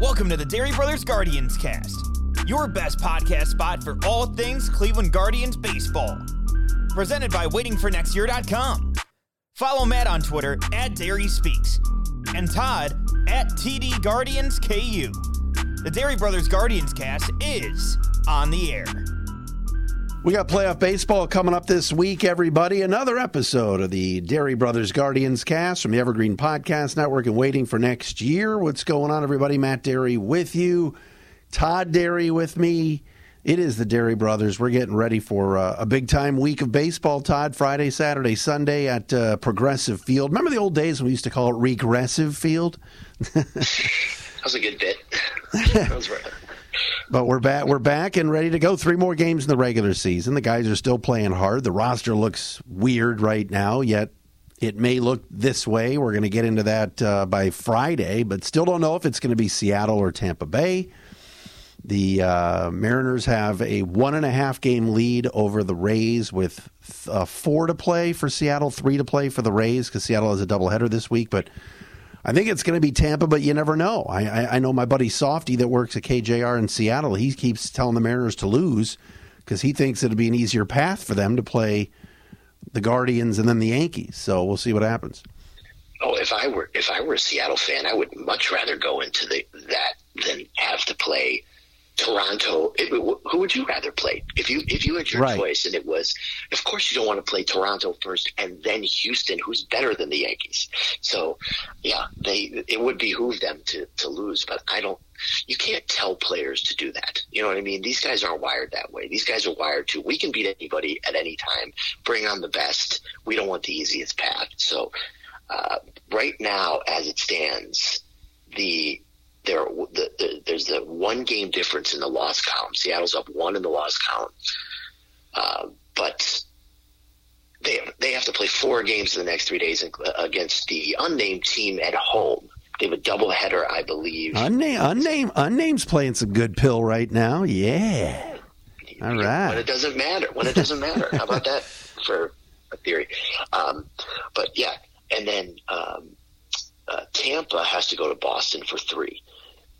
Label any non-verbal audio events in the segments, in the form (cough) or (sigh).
Welcome to the Dery Brothers Guardians cast, your best podcast spot for all things Cleveland Guardians baseball. Presented by waitingfornextyear.com. Follow Matt on Twitter at Dery Speaks and Todd at TD Guardians KU. The Dery Brothers Guardians cast is on the air. We got playoff baseball coming up this week, everybody. Another episode of the Dery Brothers Guardians cast from the Evergreen Podcast Network and waiting for next year. What's going on, everybody? Matt Dery with you, Todd Dery with me. It is the Dery Brothers. We're getting ready for uh, a big time week of baseball, Todd. Friday, Saturday, Sunday at uh, Progressive Field. Remember the old days when we used to call it Regressive Field? (laughs) that was a good bit. (laughs) that was right. But we're back. We're back and ready to go. Three more games in the regular season. The guys are still playing hard. The roster looks weird right now, yet it may look this way. We're going to get into that uh, by Friday, but still don't know if it's going to be Seattle or Tampa Bay. The uh, Mariners have a one and a half game lead over the Rays with uh, four to play for Seattle, three to play for the Rays because Seattle has a doubleheader this week. But I think it's going to be Tampa, but you never know. I, I, I, know my buddy Softy that works at KJR in Seattle. He keeps telling the Mariners to lose because he thinks it'll be an easier path for them to play the Guardians and then the Yankees. So we'll see what happens. Oh, if I were if I were a Seattle fan, I would much rather go into the that than have to play Toronto. It, who would you rather play if you if you had your right. choice and it was? Of course, you don't want to play Toronto first and then Houston, who's better than the Yankees. So, yeah, they it would behoove them to to lose, but I don't. You can't tell players to do that. You know what I mean? These guys aren't wired that way. These guys are wired to we can beat anybody at any time. Bring on the best. We don't want the easiest path. So, uh, right now, as it stands, the there the, the, there's the one game difference in the loss column. Seattle's up one in the loss count, uh, but they they have to play four games in the next three days against the unnamed team at home. They have a doubleheader, I believe. Unnamed, unnamed, unnamed's playing some good pill right now. Yeah. All right. When it doesn't matter. When it doesn't matter. How about that for a theory? Um, but yeah, and then um, uh, Tampa has to go to Boston for three.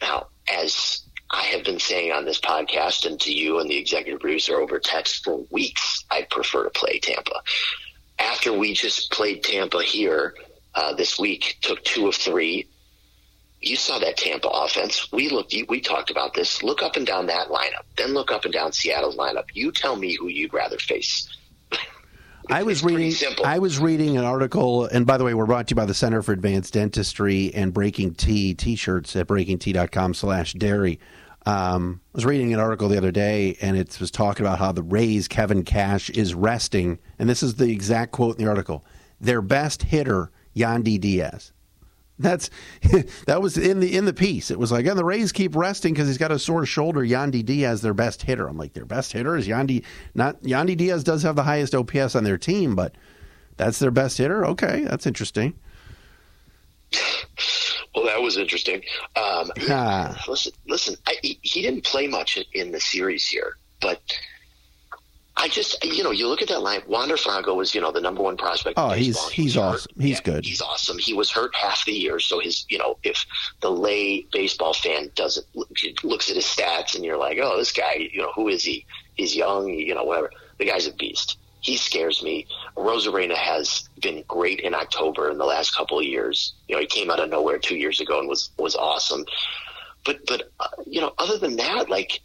Now, as I have been saying on this podcast and to you and the executive producer over text for weeks, I prefer to play Tampa. After we just played Tampa here uh, this week, took two of three. You saw that Tampa offense. We looked. We talked about this. Look up and down that lineup. Then look up and down Seattle's lineup. You tell me who you'd rather face. I was reading. I was reading an article, and by the way, we're brought to you by the Center for Advanced Dentistry and BreakingT T-shirts at breakingt.com/dery. Um, I was reading an article the other day, and it was talking about how the Rays Kevin Cash is resting, and this is the exact quote in the article: "Their best hitter, Yandy Diaz." That's (laughs) that was in the in the piece. It was like, and the Rays keep resting because he's got a sore shoulder. Yandy Diaz, their best hitter. I'm like, their best hitter is Yandy. Not Yandy Diaz does have the highest OPS on their team, but that's their best hitter. Okay, that's interesting. Well, that was interesting. Um, ah. Listen, listen. I, he didn't play much in the series here, but I just, you know, you look at that line. Wander Franco was, you know, the number one prospect. Oh, he's he's awesome. He's yeah, good. He's awesome. He was hurt half the year, so his, you know, if the lay baseball fan doesn't looks at his stats and you're like, oh, this guy, you know, who is he? He's young, you know, whatever. The guy's a beast. He scares me. Arozarena has been great in October in the last couple of years. You know, he came out of nowhere two years ago and was was awesome. But but uh, you know, other than that, like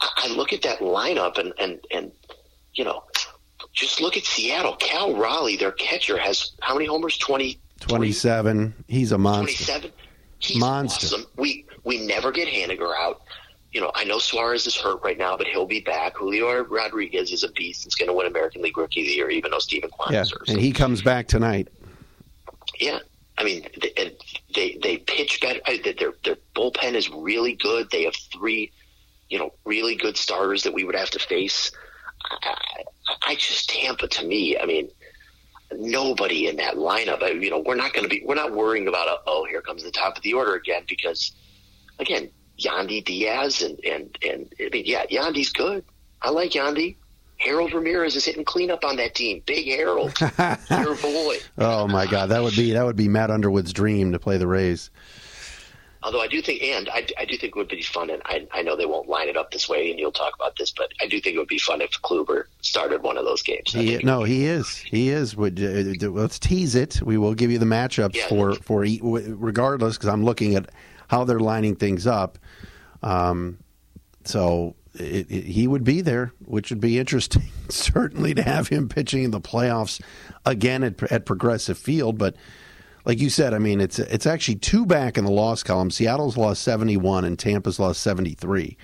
I look at that lineup and and and you know, just look at Seattle. Cal Raleigh, their catcher, has how many homers? 20, 27. He's a monster. 27. He's monster. awesome. We we never get Haniger out. You know, I know Suarez is hurt right now, but he'll be back. Julio Rodriguez is a beast. He's going to win American League Rookie of the Year, even though Steven Kwan yeah, deserves and he comes back tonight. Yeah, I mean, they they, they pitch better. Their their bullpen is really good. They have three, you know, really good starters that we would have to face. I, I just Tampa to me. I mean, nobody in that lineup. I, you know, we're not going to be. We're not worrying about a, oh, here comes the top of the order again because, again, Yandy Diaz and and and I mean, yeah, Yandy's good. I like Yandy. Harold Ramirez is hitting cleanup on that team. Big Harold, (laughs) your boy. Oh my God, that would be that would be Matt Underwood's dream to play the Rays. Although I do think, and I, I do think it would be fun, and I, I know they won't line it up this way, and you'll talk about this, but I do think it would be fun if Kluber started one of those games. He, no, he is. He is. Would uh, let's tease it. We will give you the matchups yeah, for for regardless, because I'm looking at how they're lining things up. Um, so it, it, he would be there, which would be interesting, (laughs) certainly to have him pitching in the playoffs again at, at Progressive Field. But like you said, I mean, it's it's actually two back in the loss column. Seattle's lost seventy one and Tampa's lost seventy three.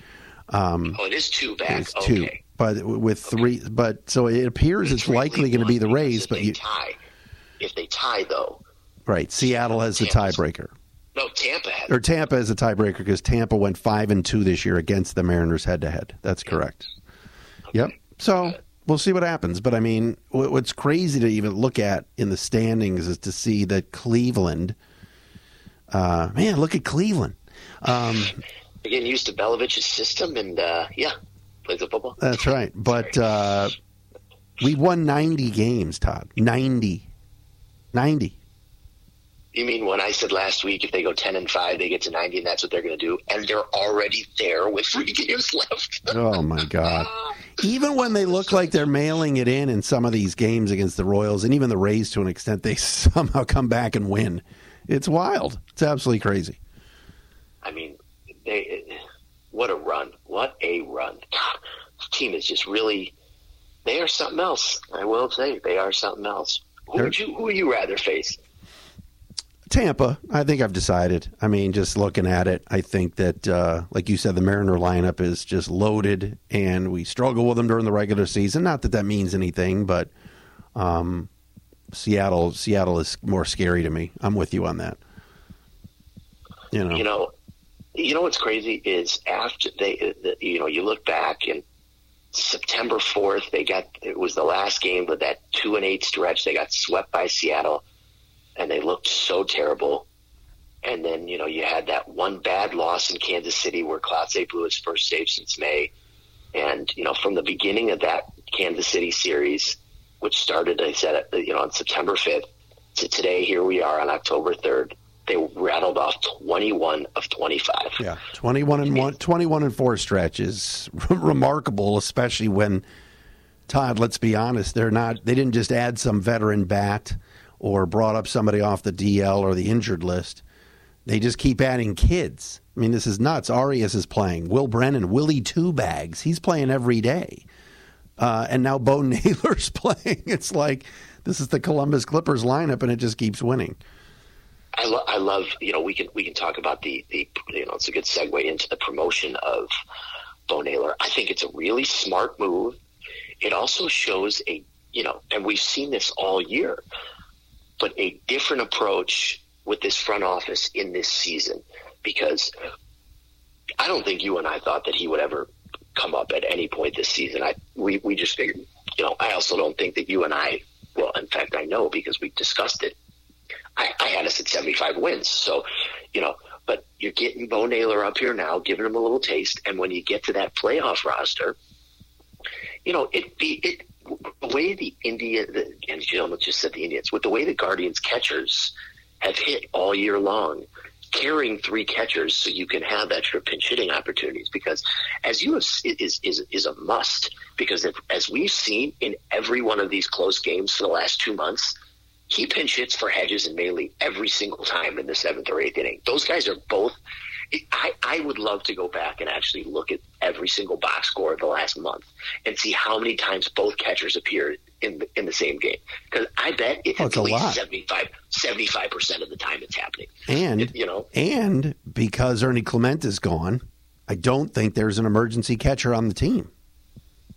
Um, oh, it is two back. It's two, okay. but with three, but so it appears it's, it's likely going to be the Rays. But you tie, if they tie though, right? Seattle has the tiebreaker. No, Tampa Or Tampa is a tiebreaker because Tampa went five and two this year against the Mariners head to head. That's correct. Okay. Yep. So we'll see what happens. But I mean, what's crazy to even look at in the standings is to see that Cleveland. Uh, man, look at Cleveland. Um, (laughs) getting used to Belichick's system, and uh, yeah, plays the football. That's right. But uh, we won ninety games, Todd. Ninety. Ninety. You mean when I said last week if they go ten and five, they get to ninety, and that's what they're going to do, and they're already there with three (laughs) games left. oh my god! (laughs) Even when they look like they're mailing it in in some of these games against the Royals and even the Rays to an extent, they (laughs) somehow come back and win. It's wild. It's absolutely crazy. I mean, they what a run! What a run! God, this team is just really. They are something else. I will say they are something else. Who would you? Who would you rather face? Tampa, I think I've decided. I mean, just looking at it, I think that, uh, like you said, the Mariner lineup is just loaded, and we struggle with them during the regular season. Not that that means anything, but um, Seattle, Seattle is more scary to me. I'm with you on that. You know, you know, you know what's crazy is after they, you know, you look back and September 4th, they got it was the last game of that two and eight stretch. They got swept by Seattle and they looked so terrible. And then, you know, you had that one bad loss in Kansas City where Clase blew his first save since May. And, you know, from the beginning of that Kansas City series, which started, I said, uh, you know, on September 5th, to today, here we are on October 3rd. They rattled off 21 of 25. Yeah, 21 and one, 21 and four stretches, (laughs) remarkable, especially when Todd. Let's be honest, they're not. They didn't just add some veteran bat or brought up somebody off the DL or the injured list. They just keep adding kids. I mean, this is nuts. Arias is playing. Will Brennan, Willie Two Bags, he's playing every day. Uh, and now Bo (laughs) Naylor's playing. It's like this is the Columbus Clippers lineup, and it just keeps winning. I, lo- I love, you know, we can we can talk about the the you know it's a good segue into the promotion of Bo Naylor. I think it's a really smart move. It also shows a you know, and we've seen this all year but a different approach with this front office in this season because I don't think you and I thought that he would ever come up at any point this season. I we we just figured, you know, I also don't think that you and I well, in fact I know because we discussed it. I, I had us at seventy five wins. So, you know, but you're getting Bo Naylor up here now, giving him a little taste, and when you get to that playoff roster, you know, it be it the way the India, the, and almost just said the Indians, with the way the Guardians catchers have hit all year long, carrying three catchers so you can have extra pinch hitting opportunities. Because as you have, is is is a must. Because if, as we've seen in every one of these close games for the last two months, he pinch hits for Hedges and Maile every single time in the seventh or eighth inning. Those guys are both I, I would love to go back and actually look at every single box score of the last month and see how many times both catchers appeared in the, in the same game. Because I bet it's, oh, it's at least 75 percent of the time it's happening. And it, you know, and because Ernie Clement is gone, I don't think there's an emergency catcher on the team.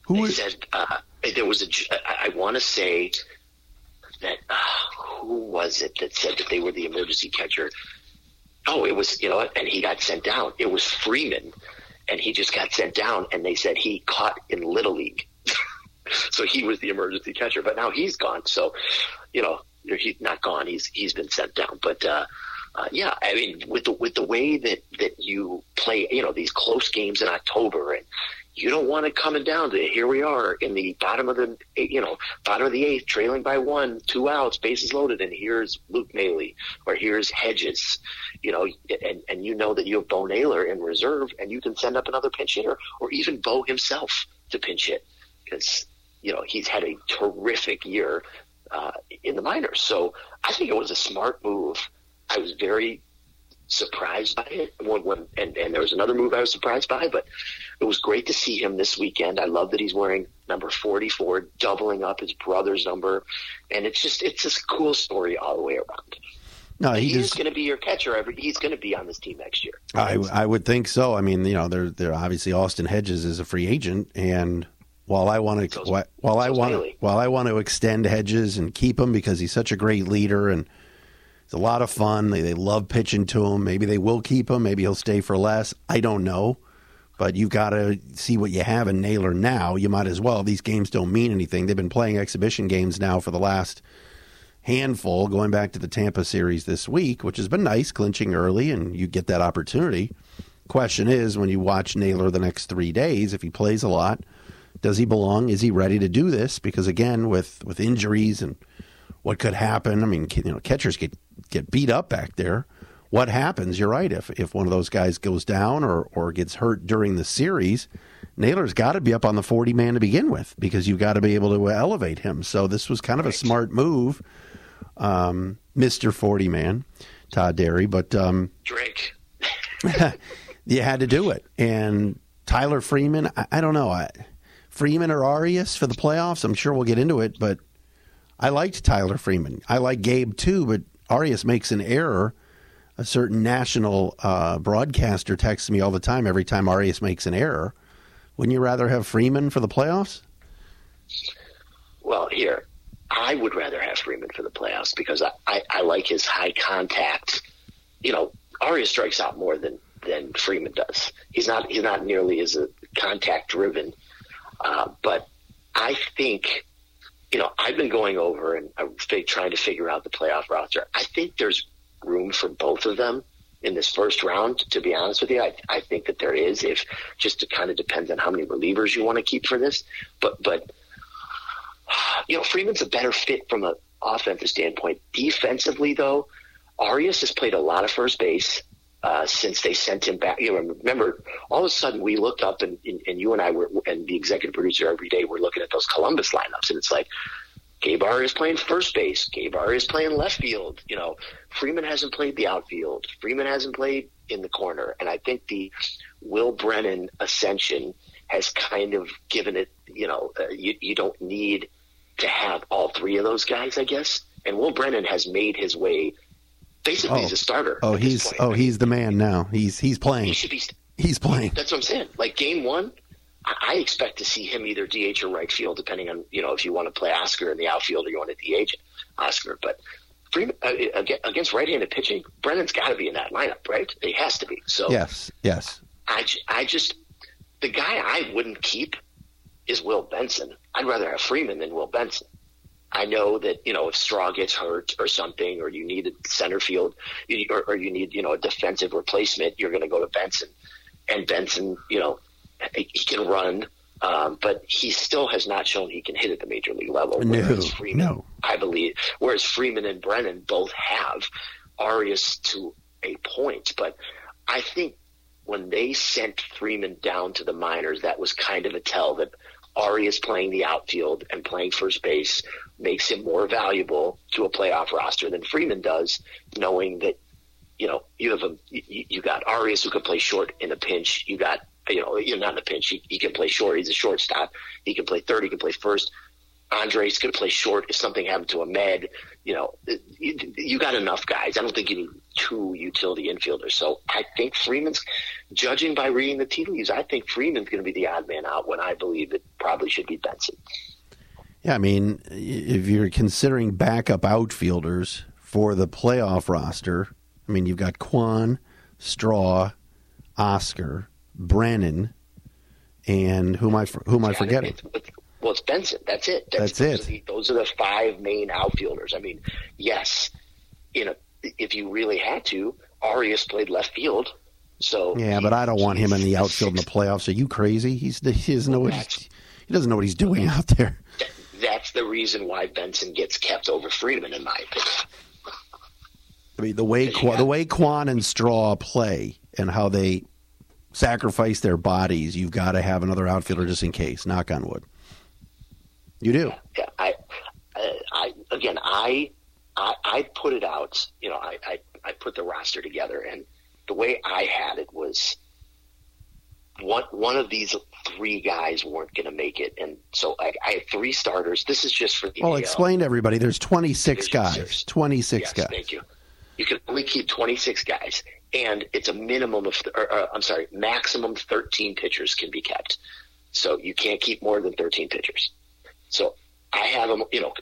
Who is, said uh, there was a? I want to say that uh, who was it that said that they were the emergency catcher? Oh, it was you know, and he got sent down. It was Freeman, and he just got sent down. And they said he caught in little league, (laughs) so he was the emergency catcher. But now he's gone. So, you know, he's not gone. He's he's been sent down. But uh, uh, yeah, I mean, with the with the way that that you play, you know, these close games in October, and you don't want it coming down to here we are in the bottom of the you know bottom of the eighth, trailing by one, two outs, bases loaded, and here's Luke Maile or here's Hedges, you know, and and you know that you have Bo Naylor in reserve, and you can send up another pinch hitter or even Bo himself to pinch hit because you know he's had a terrific year uh, in the minors. So I think it was a smart move I was very surprised by it. When, when, and, and there was another move I was surprised by, but it was great to see him this weekend. I love that he's wearing number 44, doubling up his brother's number. And it's just, it's a cool story all the way around. No, he, he is going to be your catcher. Every, he's going to be on this team next year. I, I would think so. I mean, you know, they're, they're obviously Austin Hedges is a free agent, and while I want to, while, while I want, while I want to extend Hedges and keep him because he's such a great leader and it's a lot of fun. They, they love pitching to him. Maybe they will keep him. Maybe he'll stay for less. I don't know. But you've got to see what you have in Naylor now. You might as well. These games don't mean anything. They've been playing exhibition games now for the last handful, going back to the Tampa series this week, which has been nice, clinching early, and you get that opportunity. Question is, when you watch Naylor the next three days, if he plays a lot, does he belong? Is he ready to do this? Because again, with with injuries and what could happen, I mean, you know, catchers get get beat up back there. What happens? You're right. If if one of those guys goes down or or gets hurt during the series, Naylor's got to be up on the 40 man to begin with because you've got to be able to elevate him. So this was kind of a smart move, um, Mister 40 man, Todd Dery. But um, Drake, (laughs) you had to do it. And Tyler Freeman, I, I don't know. I, Freeman or Arias for the playoffs. I'm sure we'll get into it, but I liked Tyler Freeman. I like Gabe too, but Arias makes an error, a certain national uh, broadcaster texts me all the time every time Arias makes an error. Wouldn't you rather have Freeman for the playoffs? Well, here, I would rather have Freeman for the playoffs because I, I, I like his high contact. You know, Arias strikes out more than, than Freeman does. He's not he's not nearly as a contact driven, uh, but I think you know, I've been going over and I'm trying to figure out the playoff roster. I think there's room for both of them in this first round. To be honest with you, I, I think that there is. If just it kind of depends on how many relievers you want to keep for this, but but (sighs) you know, Freeman's a better fit from an offensive standpoint. Defensively, though, Arias has played a lot of first base. Uh, since they sent him back. You know, remember, all of a sudden we looked up and, and, and you and I were, and the executive producer every day, we're looking at those Columbus lineups, and it's like, Gabe is playing first base. Gabe is playing left field. You know, Freeman hasn't played the outfield. Freeman hasn't played in the corner. And I think the Will Brennan ascension has kind of given it, you know, uh, you, you don't need to have all three of those guys, I guess. And Will Brennan has made his way basically oh. he's a starter. Oh, he's oh he's the man now. He's he's playing. He should be. He's playing. That's what I'm saying. Like game one, I expect to see him either DH or right field, depending on you know if you want to play Oscar in the outfield or you want to DH Oscar. But Freeman, uh, against right-handed pitching, Brennan's got to be in that lineup, right? He has to be. So yes, yes. I I just the guy I wouldn't keep is Will Benson. I'd rather have Freeman than Will Benson. I know that you know if Straw gets hurt or something, or you need a center field, or, or you need you know a defensive replacement, you're going to go to Benson, and Benson, you know, he can run, um, but he still has not shown he can hit at the major league level. No, Freeman, no. I believe, whereas Freeman and Brennan both have Arias to a point, but I think when they sent Freeman down to the minors, that was kind of a tell that Arias playing the outfield and playing first base makes him more valuable to a playoff roster than Freeman does, knowing that you know you have a you, you got Arias who can play short in a pinch. You got you know you're not in a pinch. He, he can play short. He's a shortstop. He can play third. He can play first. Andres could play short if something happened to Amed. You know, you, you got enough guys. I don't think you need two utility infielders. So I think Freeman's, judging by reading the tea leaves, I think Freeman's going to be the odd man out when I believe it probably should be Benson. Yeah, I mean, if you're considering backup outfielders for the playoff roster, I mean, you've got Kwan, Straw, Oscar, Brennan, and who am I who am I forgetting? Well, it's Benson. That's it. That's, That's it. Those are the five main outfielders. I mean, yes, you know, if you really had to, Arias played left field. So yeah, but I don't want him in the outfield in the playoffs. Are you crazy? He's he doesn't know what he's, he doesn't know what he's doing out there. (laughs) That's the reason why Benson gets kept over Freeman, in my opinion. I mean, the way the way Kwan and Straw play and how they sacrifice their bodies, you've got to have another outfielder just in case. Knock on wood. You do. Yeah, I, uh, I, again, I, I, I put it out. You know, I, I, I put the roster together, and the way I had it was one one of these three guys weren't going to make it, and so I, I, had three starters. This is just for the well. Explain to everybody. There's 26 guys. 26 yes, guys. Thank you. You can only keep 26 guys, and it's a minimum of, or, or, I'm sorry, maximum 13 pitchers can be kept. So you can't keep more than 13 pitchers. So I have them, you know,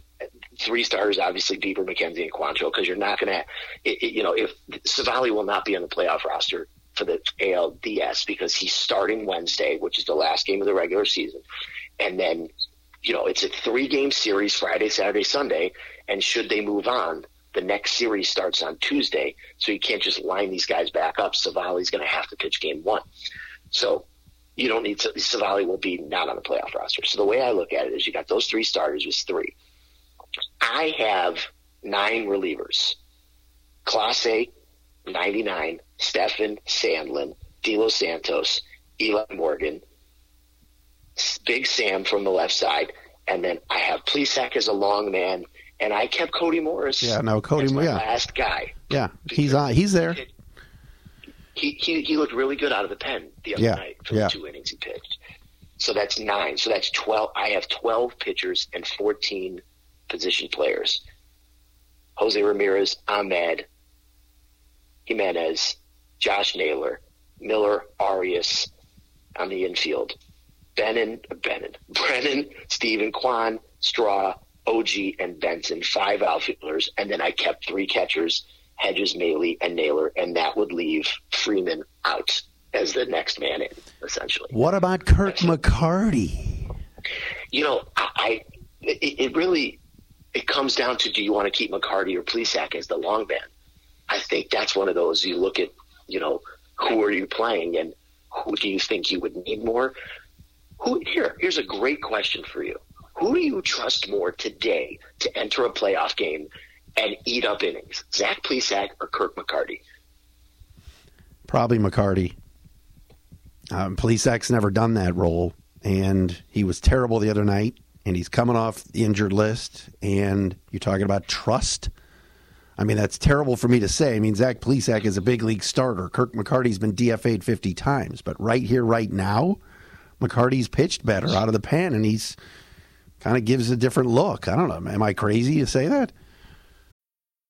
three stars, obviously Bieber, McKenzie, and Quantrill, because you're not going to, you know, if Civale will not be on the playoff roster for the ALDS because he's starting Wednesday, which is the last game of the regular season. And then, you know, it's a three game series Friday, Saturday, Sunday. And should they move on, the next series starts on Tuesday, so you can't just line these guys back up. Civale's going to have to pitch game one. So you don't need to, Civale will be not on the playoff roster. So the way I look at it is you got those three starters with three. I have nine relievers. Class A, 99, Stephan Sandlin, De Los Santos, Eli Morgan, Big Sam from the left side, and then I have Plesac as a long man, and I kept Cody Morris. Yeah, no, Cody. my yeah, last guy. Yeah, he's on. He's there. He, he he looked really good out of the pen the other yeah, night for yeah. the two innings he pitched. So that's nine. So that's twelve. I have twelve pitchers and fourteen position players. Jose Ramirez, Amed, Gimenez, Josh Naylor, Miller, Arias on the infield. Bennon, Bennon, (laughs) Brennan, Steven Kwan, Straw, OG, and Benson, five outfielders, and then I kept three catchers, Hedges, Maile, and Naylor, and that would leave Freeman out as the next man in, essentially. What about Kirk McCarty? You know, I, I it, it, really it comes down to do you want to keep McCarty or Plesac as the long man? I think that's one of those you look at, you know, who are you playing and who do you think you would need more? Who here? Here's a great question for you. Who do you trust more today to enter a playoff game and eat up innings? Zach Plesac or Kirk McCarty? Probably McCarty. Um, never done that role, and he was terrible the other night. And he's coming off the injured list, and you're talking about trust. I mean, that's terrible for me to say. I mean, Zach Plesac is a big league starter. Kirk McCarty's been DFA'd 50 times, but right here, right now, McCarty's pitched better out of the pen, and he's kind of gives a different look. I don't know. Am I crazy to say that?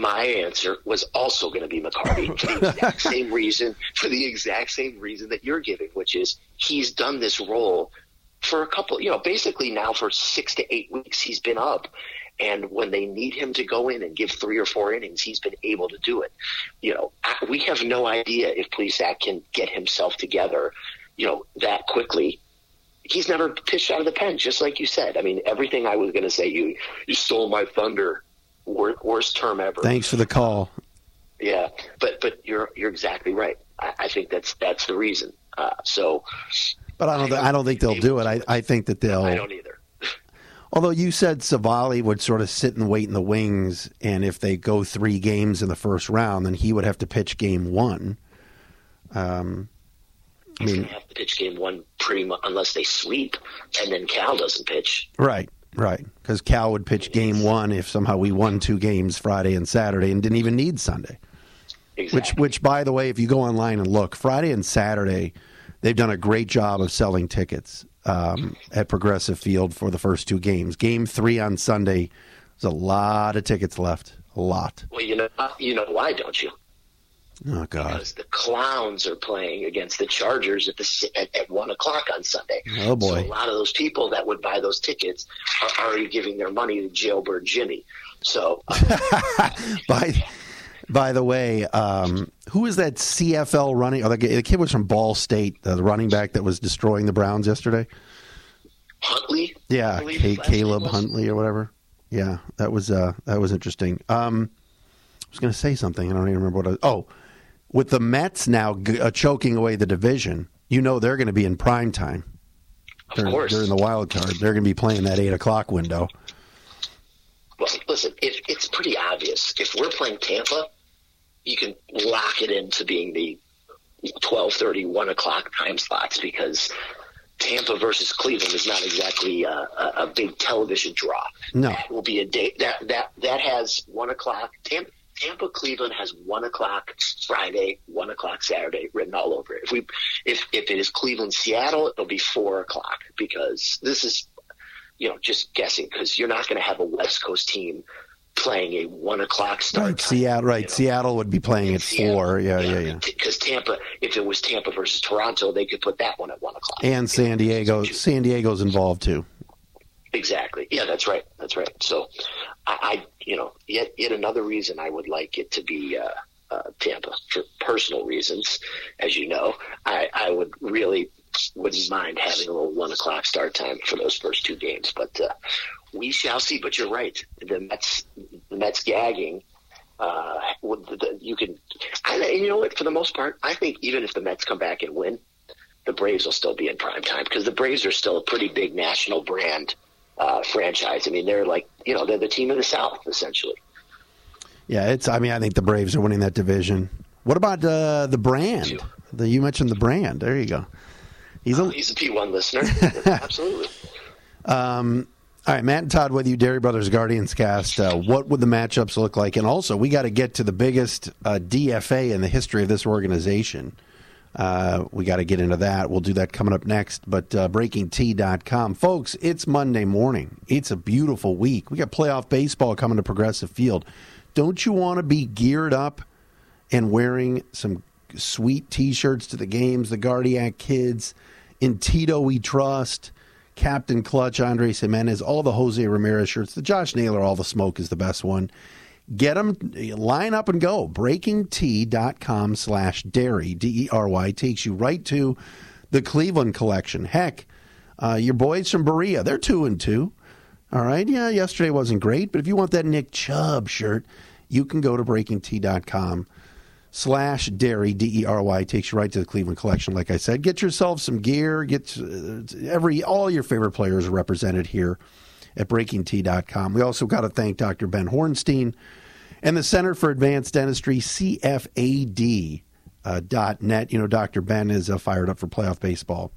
my answer was also going to be McCarty for the (laughs) exact same reason, for the exact same reason that you're giving, which is he's done this role for a couple, you know, basically now for six to eight weeks he's been up. And when they need him to go in and give three or four innings, he's been able to do it. You know, we have no idea if Plesac can get himself together, you know, that quickly. He's never pitched out of the pen, just like you said. I mean, everything I was going to say, you you stole my thunder worst term ever. Thanks for the call. Yeah, but but you're you're exactly right. I, I think that's that's the reason. Uh, so, but I don't I don't think they'll do it. I I think that they'll. I don't either. (laughs) Although you said Civale would sort of sit and wait in the wings, and if they go three games in the first round, then he would have to pitch game one. Um, I mean, have to pitch game one pretty much unless they sweep, and then Cal doesn't pitch. Right. Right, because Cal would pitch game one if somehow we won two games Friday and Saturday and didn't even need Sunday. Exactly. Which, which, by the way, if you go online and look, Friday and Saturday, they've done a great job of selling tickets um, at Progressive Field for the first two games. Game three on Sunday, there's a lot of tickets left. A lot. Well, you know, you know why, don't you? Oh God! Because the Clowns are playing against the Chargers at the at, at one o'clock on Sunday. Oh boy! So a lot of those people that would buy those tickets are already giving their money to Jailbird Jimmy. So, (laughs) uh, by by the way, um, who is that CFL running? Oh, the, the kid was from Ball State, uh, the running back that was destroying the Browns yesterday. Huntley. Yeah, Caleb Huntley or whatever. Yeah, that was uh, that was interesting. Um, I was going to say something. I don't even remember what. I was, oh, with the Mets now g- uh, choking away the division, you know they're going to be in prime time. Of during, course, during the wild card, they're going to be playing that eight o'clock window. Well, listen, if, it's pretty obvious. If we're playing Tampa, you can lock it into being the 12:30, 1 o'clock time slots because Tampa versus Cleveland is not exactly a, a, a big television draw. No, that will be a day that that that has one o'clock. Tampa, Tampa Cleveland has one o'clock Friday, one o'clock Saturday written all over it. If we if if it is Cleveland Seattle, it'll be four o'clock because this is you know just guessing because you're not going to have a West Coast team playing a one o'clock start. Right, Seattle. Right, you know. Seattle would be playing at Seattle, four. Yeah, yeah, yeah. Because yeah. Tampa, if it was Tampa versus Toronto, they could put that one at one o'clock. And San Diego, San Diego's involved too. Exactly. Yeah, that's right. That's right. So, I, I you know, yet yet another reason I would like it to be. Uh, uh, Tampa for personal reasons, as you know, I, I would really wouldn't mind having a little one o'clock start time for those first two games. But uh, we shall see. But you're right. The Mets, the Mets gagging. Uh, you can, I, you know what? For the most part, I think even if the Mets come back and win, the Braves will still be in prime time because the Braves are still a pretty big national brand uh, franchise. I mean, they're like, you know, they're the team of the South essentially. Yeah, it's. I mean, I think the Braves are winning that division. What about uh, the brand? The, you mentioned the brand. There you go. He's a, oh, he's a P1 listener. (laughs) Absolutely. Um, all right, Matt and Todd with you, Dery Brothers Guardians cast. Uh, what would the matchups look like? And also, we got to get to the biggest uh, DFA in the history of this organization. Uh, we got to get into that. We'll do that coming up next. But uh, BreakingT.com. Folks, it's Monday morning. It's a beautiful week. We got playoff baseball coming to Progressive Field. Don't you want to be geared up and wearing some sweet t shirts to the games? The Guardiac kids. In Tito, we trust. Captain Clutch, Andres Gimenez, all the Jose Ramirez shirts. The Josh Naylor, All the Smoke is the best one. Get them, line up and go. BreakingT.com slash dery, D E R Y, takes you right to the Cleveland collection. Heck, uh, your boys from Berea, they're two and two. All right. Yeah, yesterday wasn't great, but if you want that Nick Chubb shirt, you can go to BreakingT.com slash dery d-e-r-y takes you right to the cleveland collection like i said get yourself some gear get uh, every all your favorite players represented here at breakingt.com we also got to thank dr ben hornstein and the center for advanced dentistry cfad uh, dot net you know dr ben is uh, fired up for playoff baseball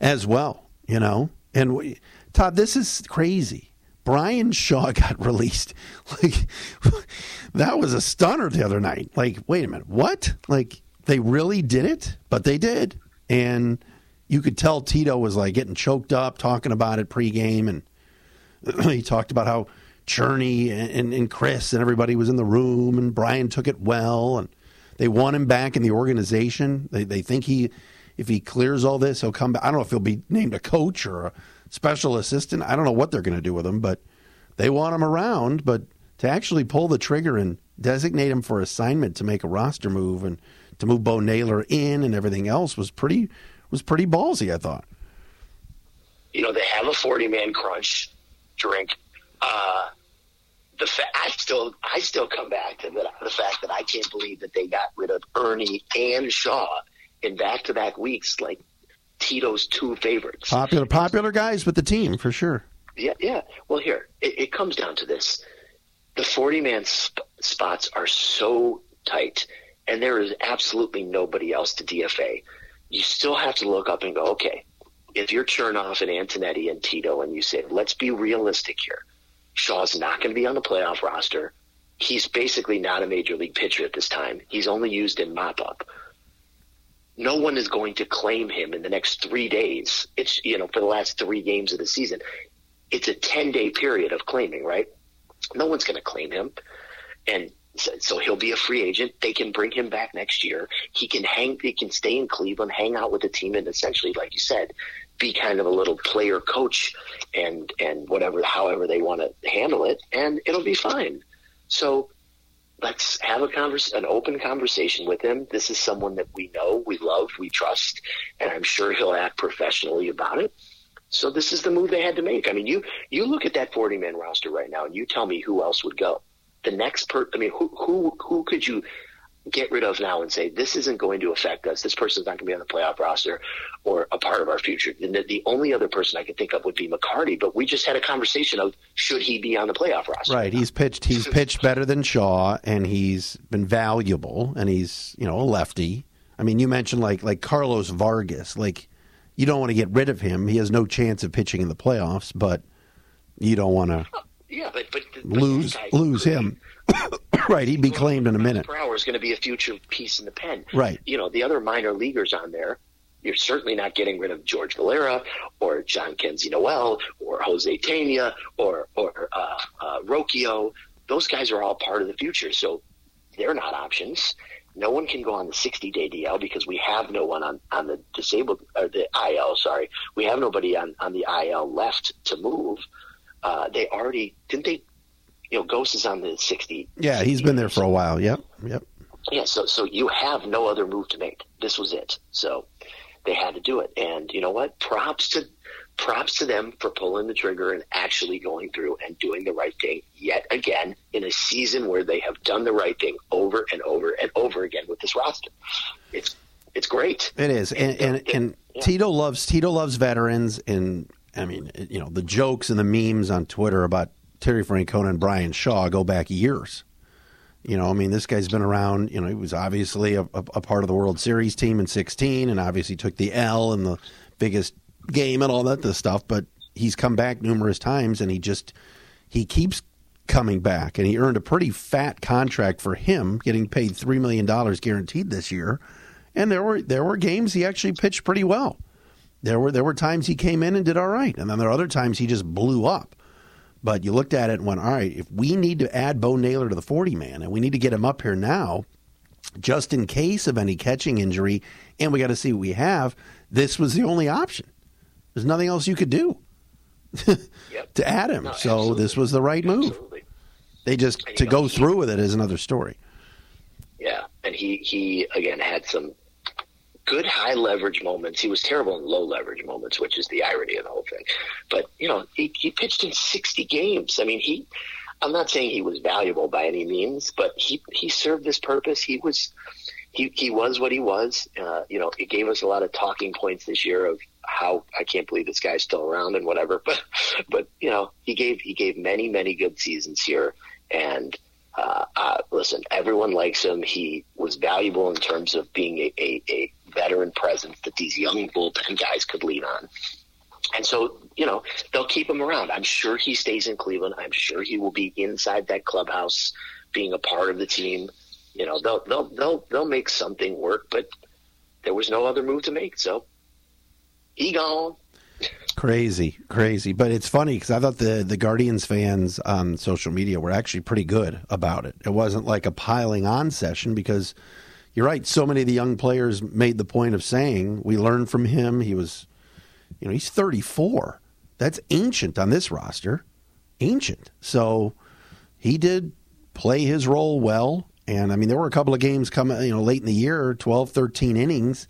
as well you know and we, todd this is crazy Bryan Shaw (laughs) got released. Like (laughs) that was a stunner the other night. Like, wait a minute, what? Like they really did it, but they did, and you could tell Tito was like getting choked up talking about it pregame, and (clears throat) he talked about how Chernoff and, and, and Chris and everybody was in the room, and Bryan took it well, and they want him back in the organization. They they think he, if he clears all this, he'll come back. I don't know if he'll be named a coach or a special assistant. I don't know what they're going to do with him, but they want him around. But to actually pull the trigger and designate him for assignment to make a roster move and to move Bo Naylor in and everything else was pretty was pretty ballsy. I thought. You know they have a forty man crunch drink. Uh, the fa- I still I still come back to the, the fact that I can't believe that they got rid of Ernie and Shaw in back to back weeks. Like Tito's two favorites. Popular, popular guys with the team for sure. Yeah, yeah. Well, here it, it comes down to this: the forty-man sp- spots are so tight, and there is absolutely nobody else to DFA. You still have to look up and go, okay, if you're Chernoff and Antonetti and Tito and you say, let's be realistic here, Shaw's not going to be on the playoff roster. He's basically not a major league pitcher at this time. He's only used in mop up. No one is going to claim him in the next three days. It's, you know, for the last three games of the season. It's a 10 day period of claiming, right? No one's going to claim him. And so he'll be a free agent. They can bring him back next year. He can hang, he can stay in Cleveland, hang out with the team, and essentially, like you said, be kind of a little player coach and and whatever, however they want to handle it, and it'll be fine. So let's have a convers an open conversation with him. This is someone that we know, we love, we trust, and I'm sure he'll act professionally about it. So this is the move they had to make. I mean, you you look at that 40 man roster right now, and you tell me who else would go the next per I mean, who who who could you get rid of now and say this isn't going to affect us? This person's not going to be on the playoff roster or a part of our future. And the, the only other person I could think of would be McCarty. But we just had a conversation of should he be on the playoff roster? Right. He's pitched. He's pitched better than Shaw, and he's been valuable. And he's you know a lefty. I mean, you mentioned like like Carlos Vargas. Like you don't want to get rid of him. He has no chance of pitching in the playoffs, but you don't want to oh, yeah, but but, but lose lose him. (coughs) right, he'd be claimed in a minute. Per hour is going to be a future piece in the pen. Right. You know, the other minor leaguers on there, you're certainly not getting rid of George Valera or Jhonkensy Noel or Jose Tena or or uh, uh, Rocchio. Those guys are all part of the future, so they're not options. No one can go on the 60 day DL because we have no one on, on the disabled or the IL. Sorry, we have nobody on, on the IL left to move uh, they already didn't they? You know, Ghost is on the sixty. Yeah, he's been there for a while. Yep, yep. Yeah, so so you have no other move to make. This was it. So they had to do it, and you know what? Props to props to them for pulling the trigger and actually going through and doing the right thing yet again in a season where they have done the right thing over and over and over again with this roster. It's it's great. It is, and and, and, and yeah. Tito loves Tito loves veterans, and I mean, you know, the jokes and the memes on Twitter about Terry Francona and Bryan Shaw go back years. You know, I mean, this guy's been around. You know, he was obviously a, a, a part of the World Series team in '16, and obviously took the L in the biggest game and all that stuff. But he's come back numerous times, and he just he keeps coming back, and he earned a pretty fat contract for him, getting paid three million dollars guaranteed this year. And there were there were games he actually pitched pretty well. There were there were times he came in and did all right, and then there are other times he just blew up. But you looked at it and went, all right, if we need to add Bo Naylor to the 40 man and we need to get him up here now, just in case of any catching injury, and we got to see what we have, this was the only option. There's nothing else you could do (laughs) yep. to add him. No, so absolutely. this was the right move. Absolutely. They just And, to go know, through with it is another story. Yeah, and he he again had some good high leverage moments. He was terrible in low leverage moments, which is the irony of the whole thing. But you know, he he pitched in sixty games. I mean, he. I'm not saying he was valuable by any means, but he he served this purpose. He was he he was what he was. Uh, you know, it gave us a lot of talking points this year of how I can't believe this guy's still around and whatever. (laughs) But but you know, he gave he gave many many good seasons here, and uh, uh, listen, everyone likes him. He was valuable in terms of being a, a, a veteran presence that these young bullpen guys could lean on. And so, you know, they'll keep him around. I'm sure he stays in Cleveland. I'm sure he will be inside that clubhouse, being a part of the team. You know, they'll they'll they'll they'll make something work, but there was no other move to make. So he gone. Crazy, crazy. But it's funny because I thought the the Guardians fans on social media were actually pretty good about it. It wasn't like a piling on session because you're right. So many of the young players made the point of saying we learned from him. He was, you know, he's 34. That's ancient on this roster, ancient. So he did play his role well. And I mean, there were a couple of games coming, you know, late in the year, 12, 13 innings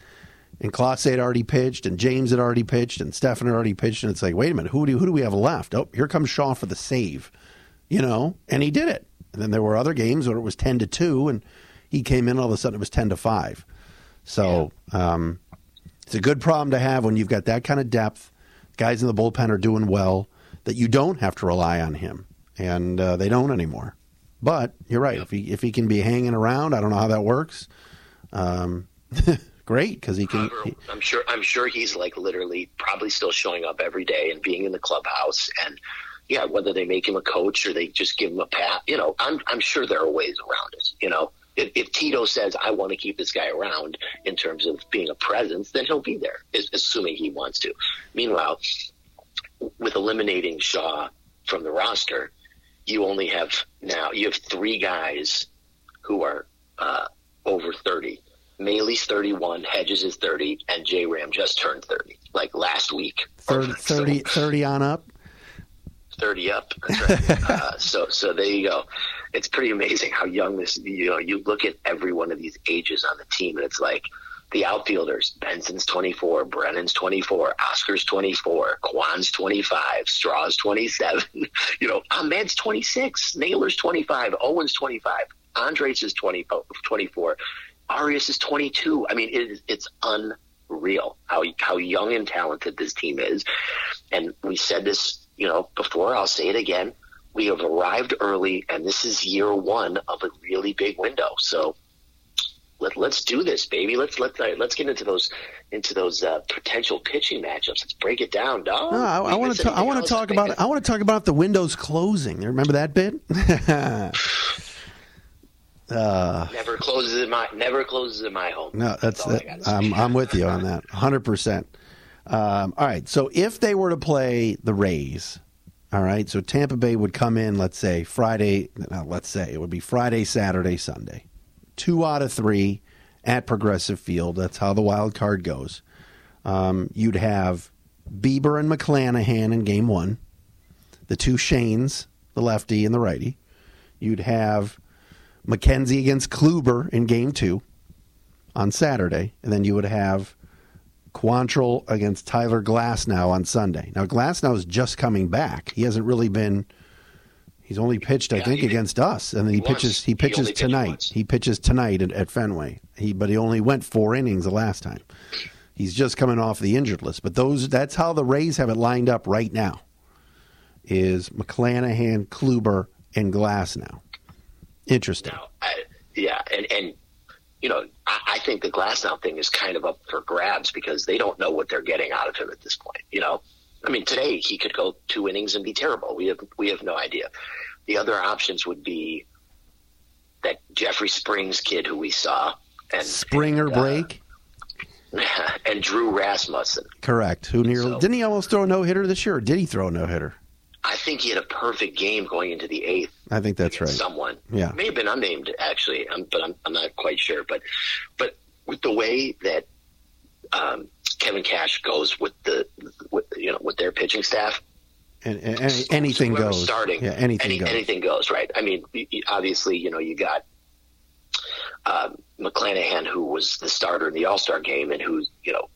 and Clase had already pitched, and James had already pitched, and Stephan had already pitched, and it's like, wait a minute, who do who do we have left? Oh, here comes Shaw for the save, you know, and he did it. And then there were other games where it was ten to two, and he came in, all of a sudden it was ten to five. So um, it's a good problem to have when you've got that kind of depth. Guys in the bullpen are doing well that you don't have to rely on him, and uh, they don't anymore. But you're right. If he if he can be hanging around, I don't know how that works. Um, (laughs) great because he can. He, I'm sure. I'm sure he's like literally probably still showing up every day and being in the clubhouse and yeah, whether they make him a coach or they just give him a pat, you know, I'm I'm sure there are ways around it. You know, if, if Tito says I want to keep this guy around in terms of being a presence, then he'll be there, assuming he wants to. Meanwhile, with eliminating Shaw from the roster, you only have now you have three guys who are uh, over thirty. Maile's 31, Hedges is 30, and J Ram just turned 30, like last week. 30, 30, 30 on up? 30 up. Right. (laughs) uh, so, so there you go. It's pretty amazing how young this, you know, you look at every one of these ages on the team and it's like the outfielders, Benson's 24, Brennan's 24, Oscar's 24, Kwan's 25, Straw's 27, (laughs) you know, Amed's 26, Naylor's 25, Owen's 25, Andres is 20, 24, Arias is 22. I mean, it is, it's unreal how, how young and talented this team is. And we said this you know, before, I'll say it again. We have arrived early, and this is year one of a really big window. So let, us do this, baby. Let's let uh, let's get into those into those uh, potential pitching matchups. Let's break it down, dog. No, I, want to I want to talk about I want to talk about the windows closing. Remember that bit? (laughs) uh, never closes in my never closes in my home. No, that's, that's that, I'm I'm with you on that, hundred percent. Um, all right. So if they were to play the Rays, all right. So Tampa Bay would come in, let's say Friday. let's say it would be Friday, Saturday, Sunday. Two out of three at Progressive Field. That's how the wild card goes. Um, you'd have Bieber and McClanahan in game one, the two Shanes, the lefty and the righty. You'd have McKenzie against Kluber in game two on Saturday, and then you would have Quantrill against Tyler Glasnow on Sunday. Now Glasnow is just coming back. He hasn't really been. He's only pitched, I yeah, think, against us, and then he, he pitches. He pitches he tonight. He pitches tonight at, at, Fenway. He, but he only went four innings the last time. He's just coming off the injured list. But those, that's how the Rays have it lined up right now. Is McClanahan, Kluber, and Glasnow. Interesting. Now, I, yeah, and and you know, I, I think the Glasnow thing is kind of up for grabs because they don't know what they're getting out of him at this point. You know, I mean, today he could go two innings and be terrible. We have we have no idea. The other options would be that Jeffrey Springs kid who we saw and Springer and, uh, break. (laughs) and Drew Rasmussen. Correct. Who nearly so, didn't he almost throw a no hitter this year? Or did he throw a no hitter? I think he had a perfect game going into the eighth. I think that's right. Someone, yeah, may have been unnamed actually, um, but I'm, I'm not quite sure. But but with the way that um, Kevin Cash goes with the with, you know with their pitching staff, and, and any, anything goes. Starting, yeah, anything any, goes. Anything goes, right? I mean, obviously, you know, you got um, McClanahan, who was the starter in the All Star game, and who's you know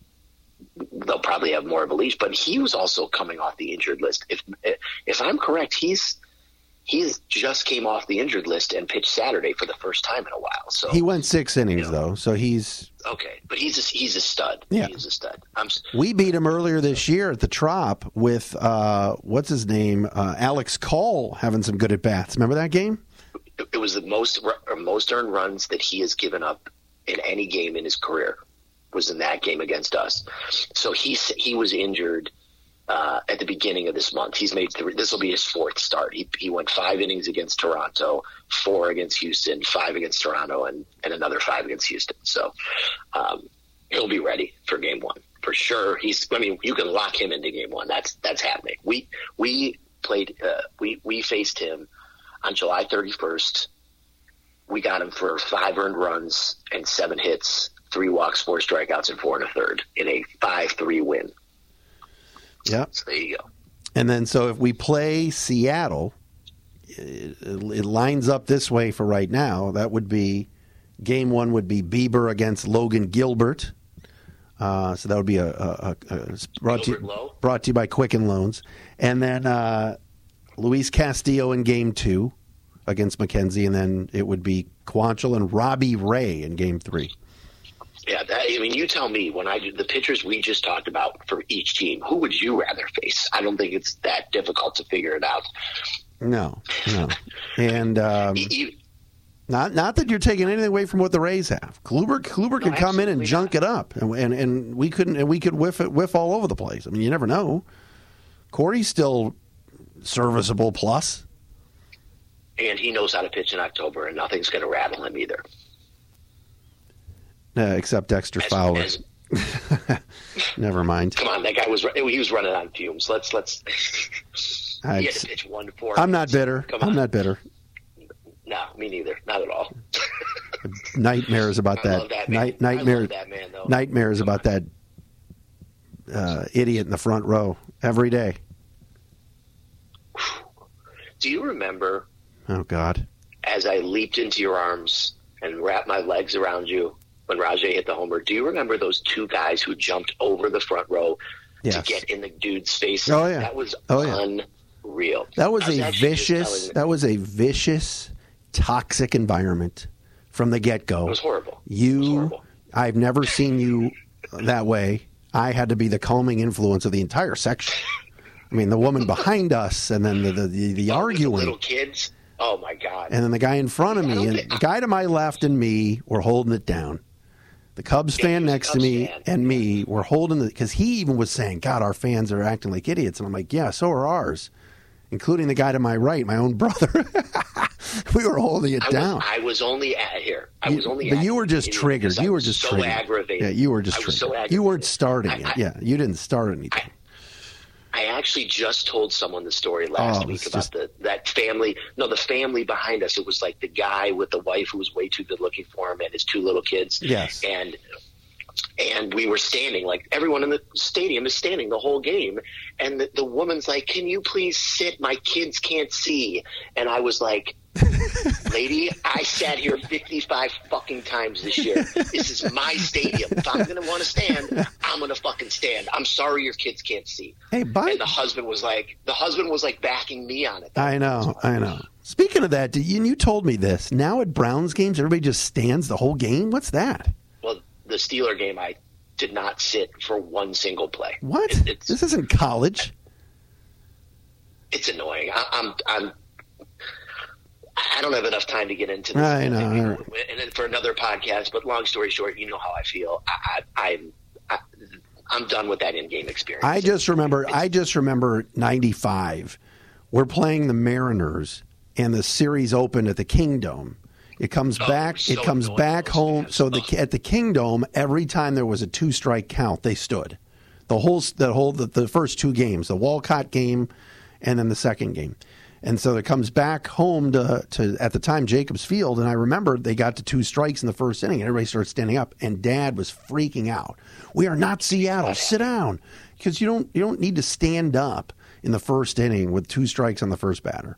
they'll probably have more of a leash. But he was also coming off the injured list. If if I'm correct, he's he's just came off the injured list and pitched Saturday for the first time in a while. So he went six innings you know, though, so he's okay. But he's a, he's a stud. Yeah, he's a stud. I'm, we beat him earlier this year at the Trop with uh, what's his name, uh, Alex Call, having some good at bats. Remember that game? It was the most most earned runs that he has given up in any game in his career was in that game against us. So he he was injured uh, at the beginning of this month. He's made three. This will be his fourth start. He he went five innings against Toronto, four against Houston, five against Toronto, and and another five against Houston. So um, he'll be ready for game one for sure. He's. I mean, you can lock him into game one. That's that's happening. We we played. Uh, we we faced him on July 31st. We got him for five earned runs and seven hits three walks, four strikeouts, and four and a third in a five-three win. Yeah. So there you go. And then, so if we play Seattle, it, it, lines up this way for right now. That would be game one would be Bieber against Logan Gilbert. Uh, so that would be a, a, a, a brought, to you, brought to you by Quicken Loans, and then uh, Luis Castillo in game two against McKenzie, and then it would be Quantrill and Robbie Ray in game three. Yeah, that, I mean, you tell me when I do the pitchers we just talked about for each team, who would you rather face? I don't think it's that difficult to figure it out. No, no, and um, (laughs) Not not that you're taking anything away from what the Rays have. Kluber Kluber could come in and junk not. it up, and, and, and we couldn't and we could whiff it whiff all over the place. I mean, you never know. Corey's still serviceable plus, and he knows how to pitch in October, and nothing's going to rattle him either. Uh, except Dexter as, Fowler. As, (laughs) never mind. Come on, that guy was he was running on fumes. Let's let's. he had to pitch one four. I'm not bitter. I'm not bitter. No, me neither. Not at all. (laughs) nightmares about that. that Night, nightmares. That man, nightmares Come about on. that uh, idiot in the front row every day. Do you remember? Oh God! As I leaped into your arms and wrapped my legs around you when Rajay hit the homer. Do you remember those two guys who jumped over the front row yes. to get in the dude's face? Oh yeah, that was oh, yeah. unreal. That was, was a vicious. That was a vicious toxic environment from the get go. It was horrible. You, was horrible. I've never seen you that way. I had to be the calming influence of the entire section. I mean, the woman behind us, and then the the, the, the oh, arguing. The little kids. Oh my god! And then the guy in front of me, and the guy to my left, and me were holding it down. The Cubs fan next Cubs to me fan. and me were holding the because he even was saying, "God, our fans are acting like idiots," and I'm like, "Yeah, so are ours." including the guy to my right, my own (laughs) brother. we were holding it I down. Was, I was only at here. I was only. But you were just triggered. You were just so triggered. aggravated. Yeah, you were just triggered. So you weren't starting I, it. yeah, you didn't start anything. I, actually just told someone the story last oh, week about just... the that family. No, the family behind us. It was like the guy with the wife who was way too good looking for him and his two little kids. Yes, and and we were standing like everyone in the stadium is standing the whole game and the, the woman's like can you please sit my kids can't see and i was like (laughs) lady i sat here 55 fucking times this year this is my stadium if i'm gonna want to stand i'm gonna fucking stand i'm sorry your kids can't see hey bye. and the husband was like the husband was like backing me on it i know i know speaking of that you, you told me this now at browns games everybody just stands the whole game what's that Well, the Steeler game, I did not sit for one single play. What? It, this isn't college. It's annoying. I, I'm I'm I don't have enough time to get into this. I know. And then for another podcast, but long story short, you know how I feel. I, I, I'm I, I'm done with that in-game experience. I just remember. It's, I just remember '95. We're playing the Mariners, and the series opened at the Kingdome. it comes oh, back. So it comes back home. So the, at the Kingdome, every time there was a two strike count, they stood. The whole the whole the, the first two games, the Wolcott game, and then the second game. And so it comes back home to, to at the time Jacobs Field, and I remember they got to two strikes in the first inning, and everybody started standing up, and Dad was freaking out. We are not Seattle. Sit down, because you don't you don't need to stand up in the first inning with two strikes on the first batter.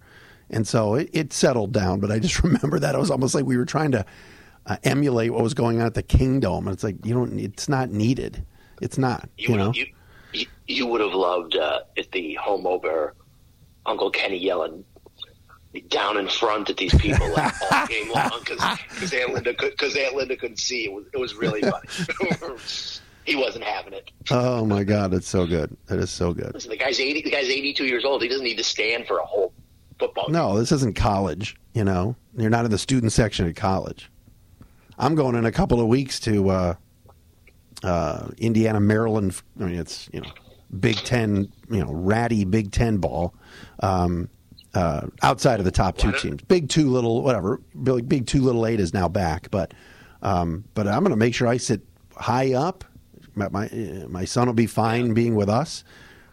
And so it, it, settled down. But I just (laughs) remember that it was almost like we were trying to uh, emulate what was going on at the Kingdome. And it's like you don't. It's not needed. It's not. You, you know. You, you, you, would have loved uh, at the home over, Uncle Kenny yelling down in front at these people like, (laughs) all game long because Aunt Linda because Aunt Linda couldn't see. It was it was really funny. (laughs) he wasn't having it. Oh my God, it's so good. It is so good. Listen, the guy's eighty. The guy's eighty-two years old. He doesn't need to stand for a whole football. No, this isn't college. You know, you're not in the student section at college. I'm going in a couple of weeks to uh, uh, Indiana, Maryland. I mean, it's you know Big Ten, you know, ratty Big Ten ball. Um, uh, outside of the top two teams, Big Two, Little whatever. Big Two, Little Eight is now back, but um, but I'm going to make sure I sit high up. My my, my son will be fine being with us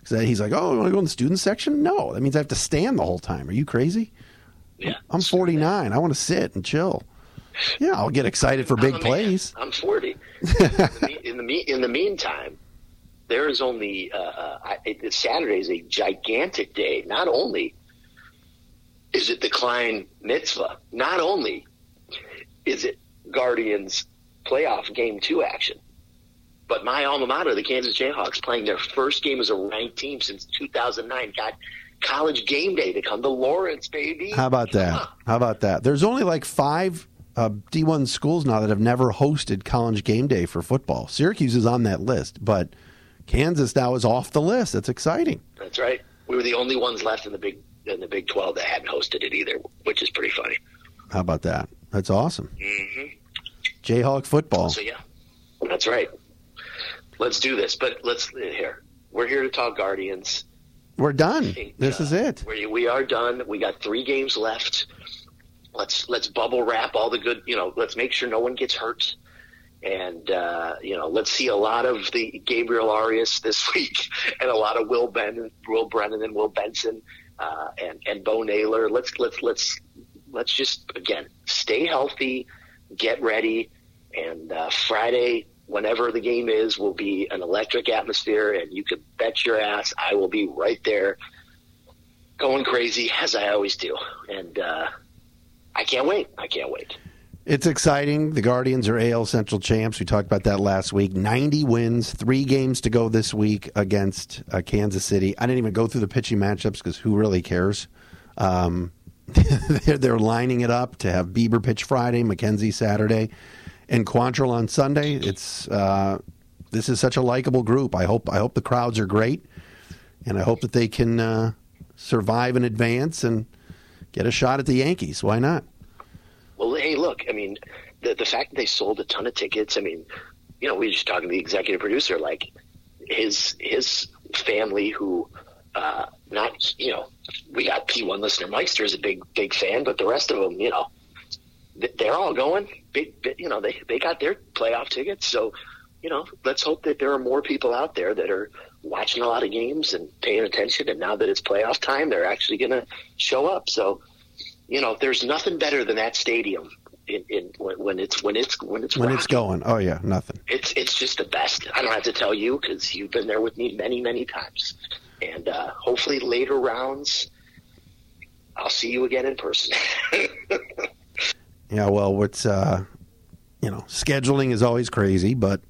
he's like, "Oh, you want to go in the student section?" No, that means I have to stand the whole time. Are you crazy? Yeah, I'm 49. I want to sit and chill. Yeah, I'll get excited for big plays. I'm 40. (laughs) in the in the meantime, there is only uh, uh I, Saturday is a gigantic day. Not only is it the Klein mitzvah, not only is it Guardians playoff game two action, but my alma mater, the Kansas Jayhawks, playing their first game as a ranked team since 2009, got college game day to come to Lawrence, baby. How about that? How about that? There's only like five uh, D1 schools now that have never hosted college game day for football. Syracuse is on that list, but Kansas now is off the list. That's exciting. That's right. We were the only ones left in the Big in the Big 12 that hadn't hosted it either, which is pretty funny. How about that? That's awesome. Mm-hmm. Jayhawk football. So yeah, that's right. Let's do this. But let's here. We're here to talk Guardians. We're done. Think, this uh, is it. We, we are done. We got three games left. Let's let's bubble wrap all the good. You know, let's make sure no one gets hurt. And uh, you know, let's see a lot of the Gabriel Arias this (laughs) week, and a lot of Will Ben, Will Brennan, and Will Benson, uh, and and Bo Naylor. Let's let's let's let's just again stay healthy, get ready, and uh, Friday, whenever the game is, will be an electric atmosphere, and you can bet your ass I will be right there, going crazy as I always do, and uh, I can't wait. I can't wait. It's exciting. The Guardians are AL Central champs. We talked about that last week. 90 wins, three games to go this week against uh, Kansas City. I didn't even go through the pitching matchups because who really cares? Um, (laughs) they're, they're, lining it up to have Bieber pitch Friday, McKenzie Saturday, and Quantrill on Sunday. It's uh, this is such a likable group. I hope I hope the crowds are great, and I hope that they can uh, survive and advance and get a shot at the Yankees. Why not? Hey, look, I mean, the the fact that they sold a ton of tickets. I mean, you know, we were just talking to the executive producer, like his his family who. Uh, not you know we got P1 listener Meister is a big big fan, but the rest of them, you know, they're all going. Big, you know, they they got their playoff tickets. So, you know, let's hope that there are more people out there that are watching a lot of games and paying attention. And now that it's playoff time, they're actually going to show up. So, you know, there's nothing better than that stadium in, in when, it's when it's when it's when rocking. it's going. Oh yeah, nothing. It's it's just the best. I don't have to tell you because you've been there with me many many times, and uh, hopefully later rounds, I'll see you again in person. (laughs) yeah, well, what's uh, you know, scheduling is always crazy, but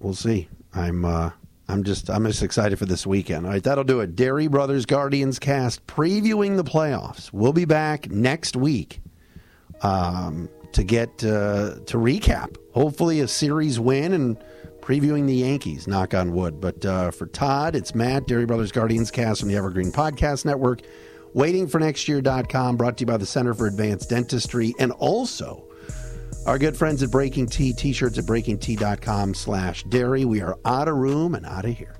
we'll see. I'm uh, I'm just I'm just excited for this weekend. All right, that'll do it. Dery Brothers Guardians cast previewing the playoffs. We'll be back next week um, to get uh, to recap. Hopefully, a series win and previewing the Yankees. Knock on wood. But uh, for Todd, it's Matt Dery Brothers Guardians cast from the Evergreen Podcast Network. Waiting for next year.com, brought to you by the Center for Advanced Dentistry and also our good friends at BreakingT, t-shirts at breakingt.com slash Dery. We are out of room and out of here.